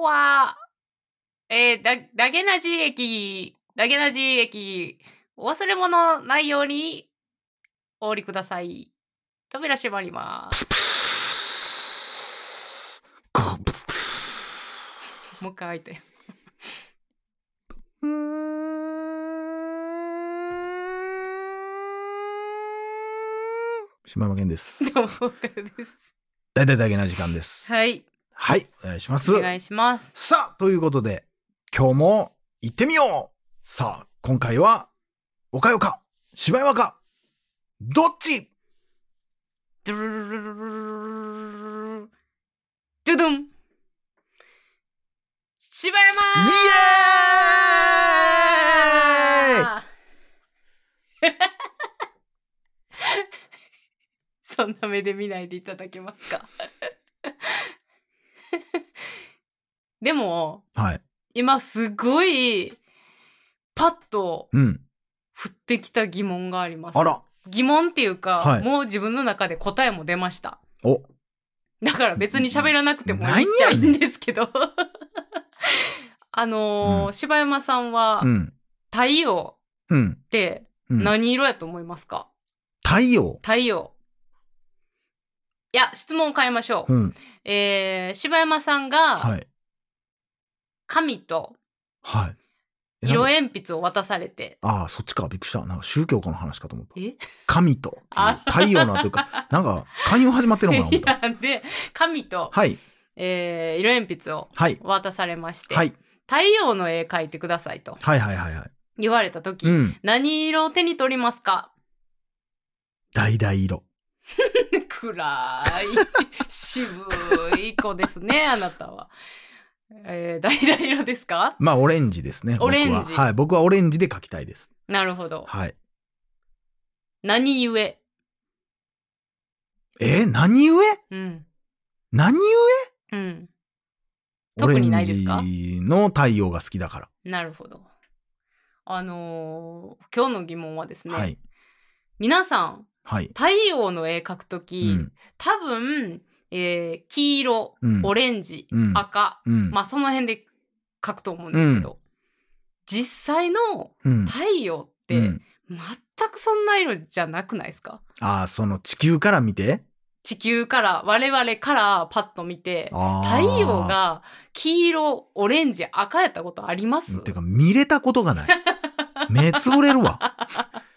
は、えー、だ、ダゲナジ駅、ダゲナジ駅、お忘れ物ないようにお降りください。扉閉まります。もう一回開いて。島山健です。どうも、です。大体だけな時間です。はい。はい、お願いします。お願いします。さあ、ということで、今日も行ってみようさあ、今回は、岡よか、芝山か、どっち？ドゥルルルルルルルルルル芝山イルールそんな目で見ないでいただけますかでも、はい。今すごい、パッとうん。降ってきた疑問があります。あら。疑問っていうか、はいもう自分の中で答えも出ました。お、だから別に喋らなくてもいいっちゃいいんですけど。あのーうん柴山さんは、うん。太陽うん。ってうん、何色やと思いますか、太陽？太陽。いや、質問を変えましょう。うん。えー、柴山さんが、はい。紙とはい。え色鉛筆を渡されて、ああ、そっちか。びっくりした。なんか宗教家の話かと思った。え？神と。あ太陽のというか、なんか、勧誘始まってるのかな思い。や、で、紙と、はい。えー、色鉛筆をはい。渡されまして、はい。太陽の絵描いてくださいとはいはいはいはい。言われた時、うん。何色を手に取りますか？橙色。暗い、渋い子ですね、あなたは。えー、橙色ですか？まあ、オレンジですね。僕はオレンジはい。僕はオレンジで描きたいです。なるほど。はい。何故？えー何故？うん。何故？うん。特にないですか？オレンジの太陽が好きだかなるほど。あのー今日の疑問はですら。ね、はい。皆さん、はい。太陽の絵描くとうき、ん。多分、えー黄色、うん。オレンジ、うん赤、うん。まあその辺で描くと思うんですけど、実際のうん。太陽って、うん全くそんな色じゃなくないですか？ああ、その地球から見て？地球から、我々からパッと見て、太陽が黄色、オレンジ、赤やったことあります？てか、見れたことがない。目つぶれるわ。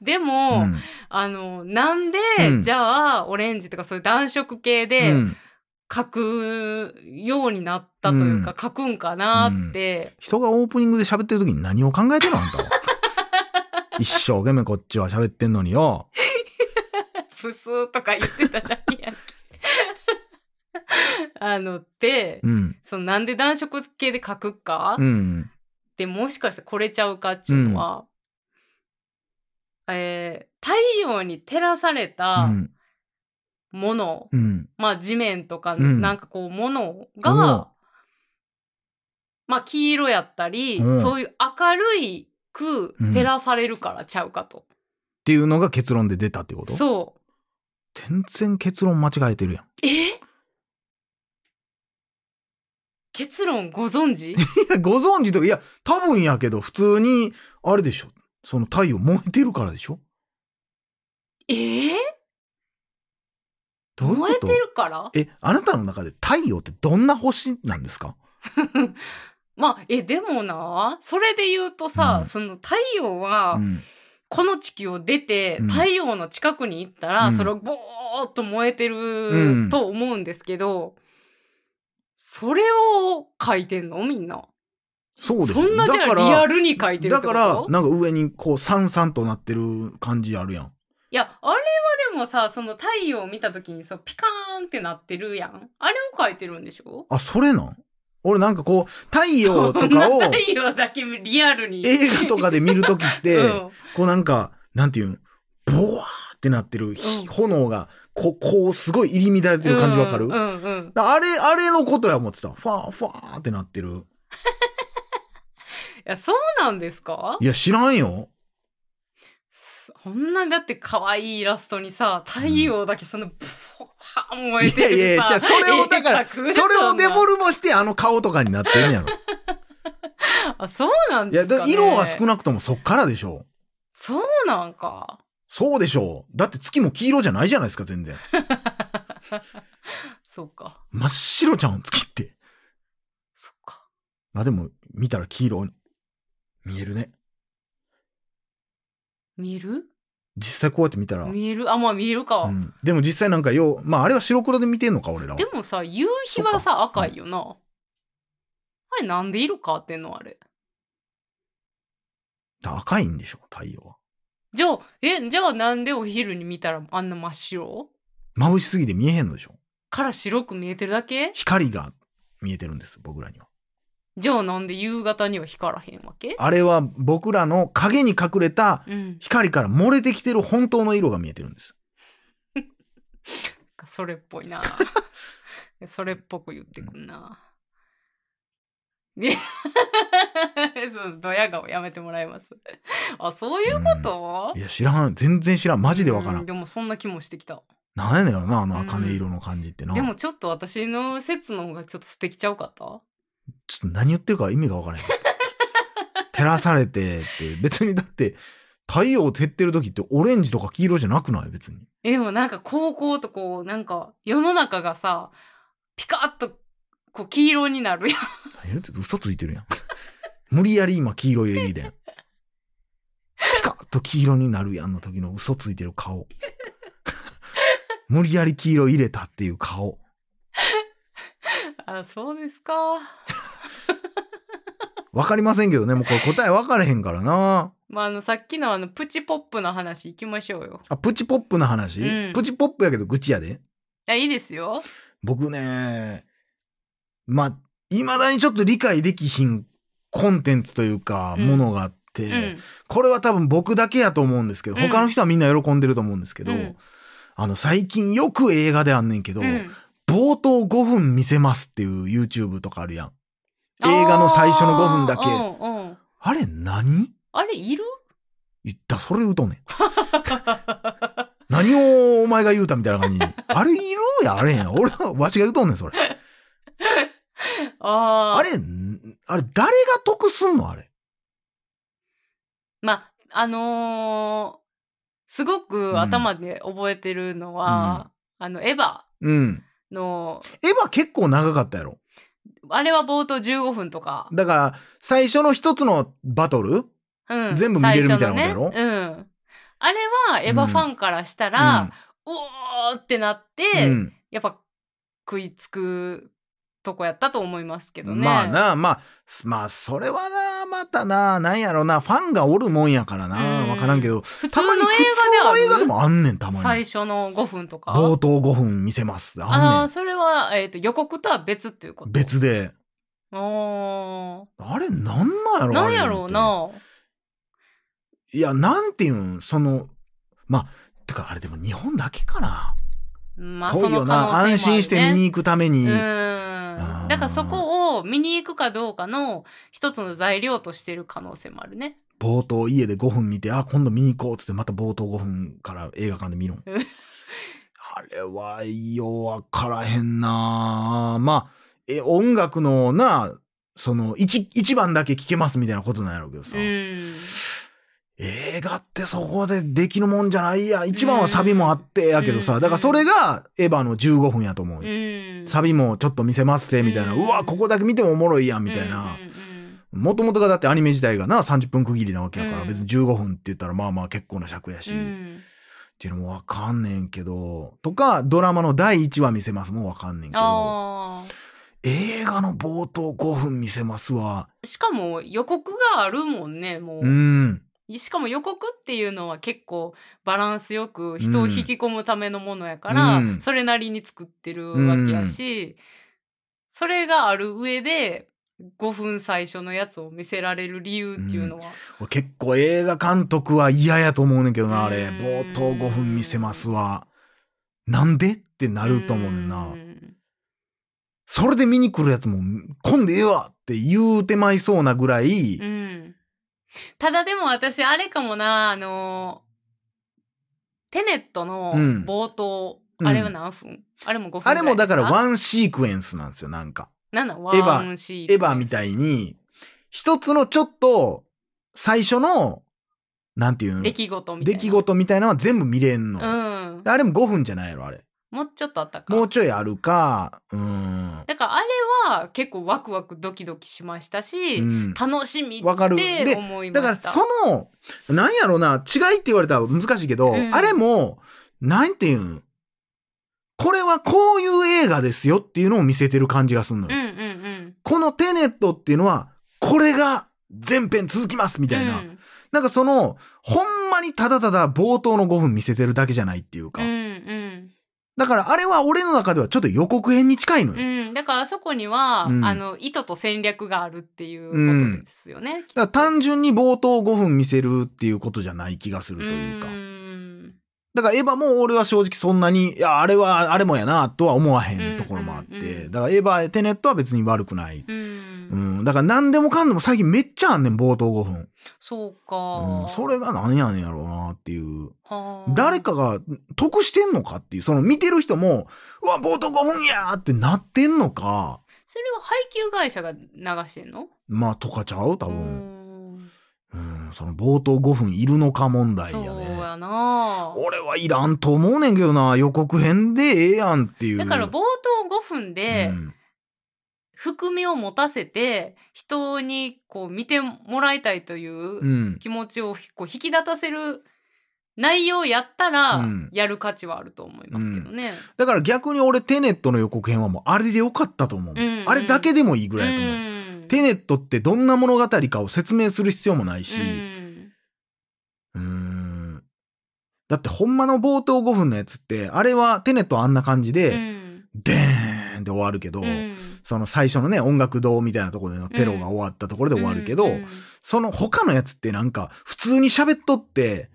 でうも、ん。あの、なんで、うんじゃあ、オレンジとかそういう暖色系うでん描くようになったというか、うん描くんかなって、人がオープニングで喋ってる時に何を考えてるの？あんたは。一生懸命こっちは喋ってんのによ。プスーとか言ってただけやんけ。あの、で、うん。そのなんで暖色系で描くか、うん。でもしかしてこれちゃうかっていうのは、えー太陽に照らされうたん。もの、うん。まあ地面とか、うんなんかこうものが、うんまあ黄色やったり、うんそういう明るいく照らされるからちゃうかと。っていうのが結論で出たってこと？そう。全然結論間違えてるやん。え？結論ご存知？いや、ご存知とか、いや、多分やけど、普通に、あれでしょ。その太陽燃えてるからでしょ？えー、どういうこと？燃えてるから？え、あなたの中で太陽ってどんな星なんですか？まあ、え、でもな、それで言うとさ、うん。その太陽は、うん。この地球を出て、うん。太陽の近くに行ったら、うん。それをボーっと燃えてうん。ると思うんですけど、それを書いてんの？みんな。そうですそんなじゃあだからリアルに書いてるってこと？だから、なんか上にこう、さんさんとなってる感じあるやん。いや、あれはでもさ、その太陽を見た時にさ、ピカーンってなってるやん。あれを書いてるんでしょ？あ、それなん？俺なんかこう、太陽とかをそんな太陽だけリアルに。映画とかで見るときって、うんこうなんか、なんていうん、ボワーってなってる、ひうん炎が、こう、こう、すごい入り乱れてる感じわかる、うんうんうん。あれ、あれのことや思ってた。ファー、ファーってなってる。いや、そうなんですか？いや、知らんよ。そんなだって可愛いイラストにさ、太陽だけその、ブワは燃えてるさ。いやいやじゃあそれをだからえーそれをデフォル。ルモしてあの顔とかになってんやろ。あ、そうなんいや、ですか、ね、だ色は少なくともそっからでしょう。そうなんか。そうでしょう。だって月も黄色じゃないじゃないですか、全然。そうか。真っ白ちゃうん、月って。そっか。まあでも、見たら黄色、見えるね。見える？実際こうやって見たら。見える？あ、まあ見えるか。うん、でも実際なんかよう、まああれは白黒で見てんのか、俺らはで。もさ、夕日はそさ、赤いよな。あれなんで色変わってんのあれ？赤いんでしょ、太陽は。じゃあ、え、じゃあなんでお昼に見たらあんな真っ白？眩しすぎて見えへんのでしょ。から白く見えてるだけ？光が見えてるんです、僕らには。じゃあなんで夕方には光らへんわけ？あれは僕らの影に隠れたうん。光から漏れてきてる本当の色が見えてるんです。それっぽいな。それっぽく言ってくんな。そのドヤ顔やめてもらえます。あ、そういうこと、いや、知らん。全然知らん。マジでわから。うんでもそんな気もしてきた。なんやねんろな、あの茜色の感じってな。でもちょっと私の説の方がちょっと素敵ちゃうかった？ちょっと何言ってるか意味がわからへん。照らされてって、別にだって、太陽照ってる時ってオレンジとか黄色じゃなくない？別に。え、でもなんか高校とこう、なんか世の中がさ、ピカッとこう黄色になるやん。何言って嘘ついてるやん。無理やり今黄色入れてん。ピカッと黄色になるやんの時の嘘ついてる顔。無理やり黄色入れたっていう顔。あ、そうですか。わかりませんけどね、もうこれ答え分かれへんからな。まあ、あの、さっきのあの、プチポップの話行きましょうよ。あ、プチポップの話、うんプチポップやけど愚痴やで。あ、いいですよ。僕ね、まあ、未だにちょっと理解できひんコンテンツというか、うんものがあって、うん。これは多分僕だけやと思うんですけど、うん他の人はみんな喜んでると思うんですけど、うんあの、最近よく映画であんねんけど、うん冒頭5分見せますっていう YouTube とかあるやん。映画の最初の5分だけうんうんあれ何？あれ、いる？言った、それ言うとんねん。何をお前が言うたみたいな感じに。あれいるや、あれやん。俺は、わしが言うとんねん、それ。あーあれ、んあれ、誰が得すんの？あれ。まあ、あのーすごく頭で覚えてるのは、あの、エヴァうん。の、エヴァ結構長かったやろ。あれは冒頭15分とか。だから、最初の一つのバトル？うん。全部見れるみたいなことやろ？ねうん。あれは、エヴァファンからしたら、おーってなって、うんうんやっぱ食いつくとこやったと思いますけどね。まあな、まあ、まあ、それはな、またな、なんやろな、ファンがおるもんやからな、うんわからんけど、普通たまに普通の映画でもあんねん、たま最に。初の5分とか？冒頭5分見せます。ああそれは、えっ、と、予告とは別っていうこと？ん。別で。おあれ、なんなんやー。ろなんやろう。な？いや、なんていうん、その、まあ、てか、あれでも日本だけかな。まあ、遠いよな。ね安心して見に行くために。だからそこを見に行くかどうかの一つの材料としてる可能性もあるね。冒頭家で5分見て、あ、今度見に行こうっつって、また冒頭5分から映画館で見るんうんあれは、ようわからへんなまあ、え、音楽のな、その、一、一番だけ聴けますみたいなことなんやろうけどさ。うん。映画ってそこでできるもんじゃないや。一番はサビもあってやけどさ。うんだからそれがエヴァの15分やと思う。サビもちょっと見せますせ、みたいな。ううんわ、ここだけ見てもおもろいやん、みたいな。もともとがだってアニメ自体がな、30分区切りなわけやから、うん別に15分って言ったらまあまあ結構な尺やし、っうんていうのもわかんねんけど、とか、ドラマの第1話見せますもわかんねんけど、あ映画の冒頭5分見せますわ。ーしかも予告があるもんね、もう。うん。しかも予告っていうのは結構バランスよく人を引き込むためのものやから、うん。それなりに作ってるわけやし、それがある上で5分最初のやつを見せられる理由っていうのは、俺結構映画監督は嫌やと思うねんけどな、あれ。うん。冒頭5分見せますわ。なんでってなると思うねんな。ん。それで見に来るやつも、今度ええわって言うてまいそうなぐらい、うんただでも私あれかもなあのテネットのうん冒頭、ううんあれは何分？あれも5分あれもだからンワンシークエンスなんですよ、なんか。なんなんエヴァワンシーエヴァみたいに、一つのちょっと、最初の、なんていうの？出来事みたいな。出来事みたいなのは全部見れんの。うん。あれも5分じゃないやろ、あれ。もうちょっとあったか。もうちょいあるか、うん。だからあれは結構ワクワクドキドキしましたし、うん楽しみわかるってで思いました。だからその、なんやろな、違いって言われたら難しいけど、うんあれも、なんていうん、これはこういう映画ですよっていうのを見せてる感じがするのよ。うんうんうん。このテネットっていうのは、これが全編続きますみたいな。うんなんかその、ほんまにただただ冒頭の5分見せてるだけじゃないっていうか。うんうんだからあれは俺の中ではちょっと予告編に近いのよ。うん、だからあそこには、うんあの意図と戦略があるっていうことですよね。だから単純に冒頭5分見せるっていうことじゃない気がするというか。んだからエヴァも俺は正直そんなに、いや、あれは、あれもやな、とは思わへうんんところもあって。うんうんだからエヴァ、テネットは別に悪くない。うん、うん。だから何でもかんでも最近めっちゃあんねん、冒頭5分。そうか、うん。それが何やねんやろうなっていう。はあ誰かが得してんのかっていう、その見てる人も、うわ、冒頭5分やーってなってんのか、それは配給会社が流してんの？まあ、とかちゃう？多う分。んうん、その冒頭5分いるのか問題そうやね。やな俺はいらんと思うねんけどな、予告編でええやんっていう。だから冒頭5分でうん含みを持たせて人にこう見てもらいたいといううん。気持ちをこう引き立たせる内容やったらうんやる価値はあると思いますけどね。だから逆に俺テネットの予告編はもうあれでよかったと思う。うんうんあれだけでもいいぐらいだと思う。うんテネットってどんな物語かを説明する必要もないし、うん。だってほんまの冒頭5分のやつって、あれはテネットはあんな感じうで、んでーんで終わるけど、うん。その最初のね、音楽堂みたいなところでのテロが終わったところで終わるけど、うんその他のやつってなんか普通に喋っとって、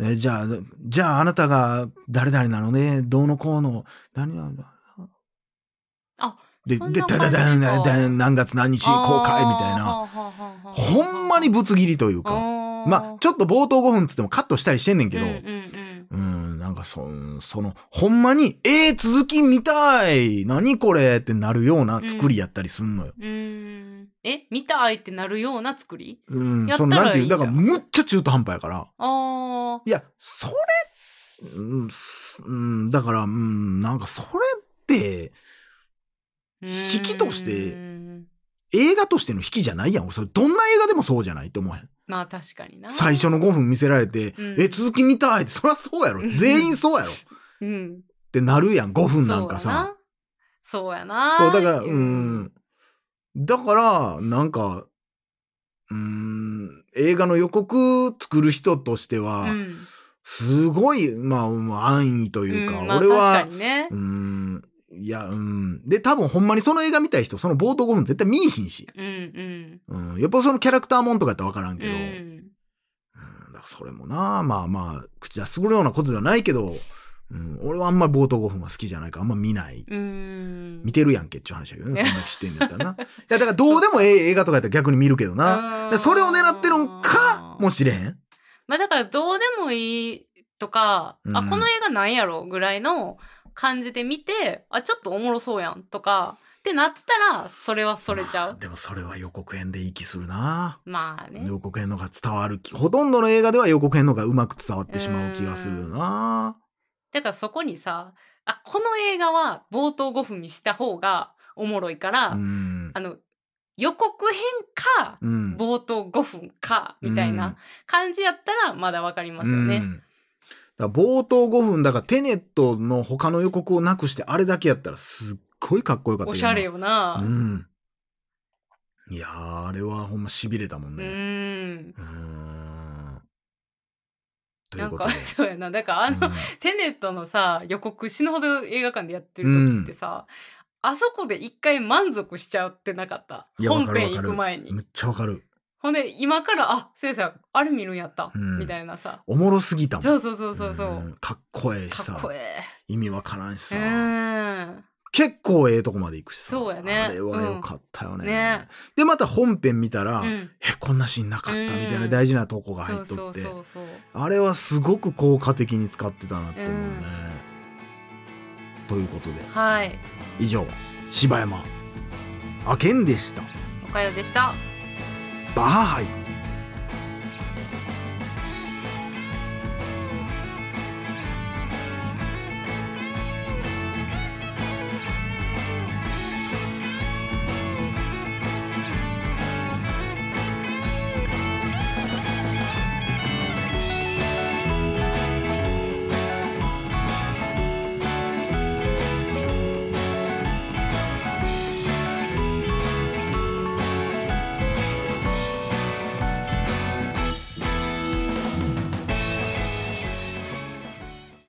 えじゃあ、じゃああなたが誰々なのね、どうのこうの、何なんだ。あで、で、だだだんだだん何月何日公開みたいな。ほんまにぶつ切りというか。まあ、ちょっと冒頭5分つってもカットしたりしてんねんけど、うんうん。うん、なんかそ、その、ほんまに、えー、続き見たい何これってなるような作りやったりすんのよ。うんうんえ見たいってなるような作り？うん、やったその、なんていう、だからむっちゃ中途半端やから。あいや、それ、うん、だから、うん、なんかそれって、ー引きとしてうん映画としての引きじゃないやん。それどんな映画でもそうじゃないって思わへん？まあ確かにな。最初の5分見せられて、うん。え、続き見たいって、そりゃそうやろ。全員そうやろ。っうんてなるやん、5分なんかさ。そうやな。そう、だから、う。ん。だから、なんか、うん、映画の予告作る人としては、うん。すごい、まあ、まあ安易というか、うんまあ俺は確か、にね。うん、いや、うん。で、多分ほんまにその映画見たい人、その冒頭5分絶対見いひんし。うんうんうん。やっぱそのキャラクターもんとかやったらわからんけうど、うん。んだからそれもな、まあまあ、口出するようなことではないけど、うん。俺はあんまり冒頭5分は好きじゃないから、あんま見ない。うん見てるやんけっていう話だけどね。そんな知ってんだったらな。いや、だからどうでもええ映画とかやったら逆に見るけどな。でそれを狙ってるんかもしれへん。まあだからどうでもいいとか、うんあこの映画なんやろぐらいの感じで見てあちょっとおもろそうやんとかってなったらそれはそれちゃうまあでもそれは予告編でいい気するな。まあね予告編のが伝わる気。ほとんどの映画では予告編のがうまく伝わってしまう気がするよな。だからそこにさあこの映画は冒頭5分にした方がおもろいから、うん。あの予告編かうん。冒頭5分かみたいな感じやったらまだわかりますよね。うん冒頭5分だからテネットの他の予告をなくしてあれだけやったらすっごいかっこよかったおしゃれよよな。な。うん。いやー、あれはほんま痺れたもんうね。ん。うーん。うんことで。そうやなだからあの、うんテネットのさ予告死ぬほど映画館でやってる時ってさ、あそこで一回満足しちゃうってなかった？本編行く前にめっちゃわかる。ほんで今からあ先生あれ見るんやった、うん。みたいなさ。おもろすぎたもん。そうそうそうそうそう、ん。かっこええしさ。かっこ。え意味わからんしえさ。うん。結構ええとこまで行くしさ。そうやね。あれはよかったよね。うん。ね。で、また本編見たら、うん。え、こんなシーンなかったみたいなうん大事なとこが入っとって。あれはすごく効果的に使ってたなって思うね。ということで。はい。以上柴山あけんでした。おかよでした大海。